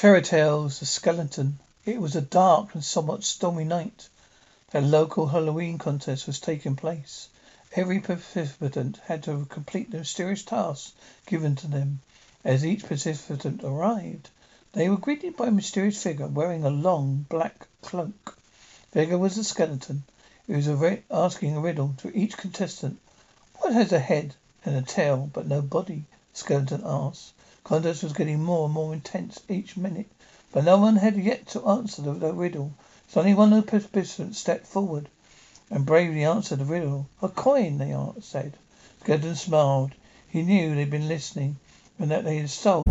Terror Tales, The Skeleton. It was a dark and somewhat stormy night. A local Halloween contest was taking place. Every participant had to complete the mysterious task given to them. As each participant arrived, they were greeted by a mysterious figure wearing a long black cloak. Figure was a skeleton. He was a asking a riddle to each contestant. What has a head and a tail but no body? The skeleton asked. Contest was getting more and more intense each minute, but no one had yet to answer the, the riddle. So only one of the participants stepped forward and bravely answered the riddle. A coin, they said. Skeleton smiled. He knew they'd been listening and that they had sold.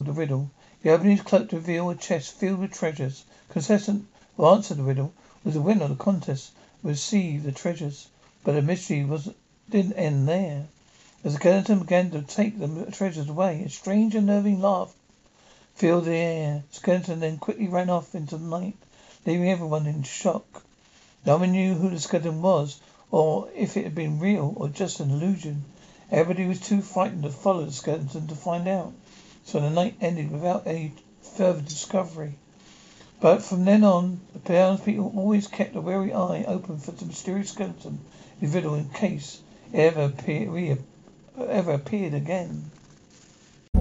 the riddle. He opened his cloak to reveal a chest filled with treasures. Contestant who answered the riddle was the winner of the contest, received the treasures. But the mystery was didn't end there. As the skeleton began to take the treasures away, a strange unnerving laugh filled the air. The skeleton then quickly ran off into the night, leaving everyone in shock. No one knew who the skeleton was, or if it had been real or just an illusion. Everybody was too frightened to follow the skeleton to find out. So the night ended without any further discovery. But from then on, the townspeople always kept a wary eye open for the mysterious skeleton riddle in case it ever, appear, ever appeared again.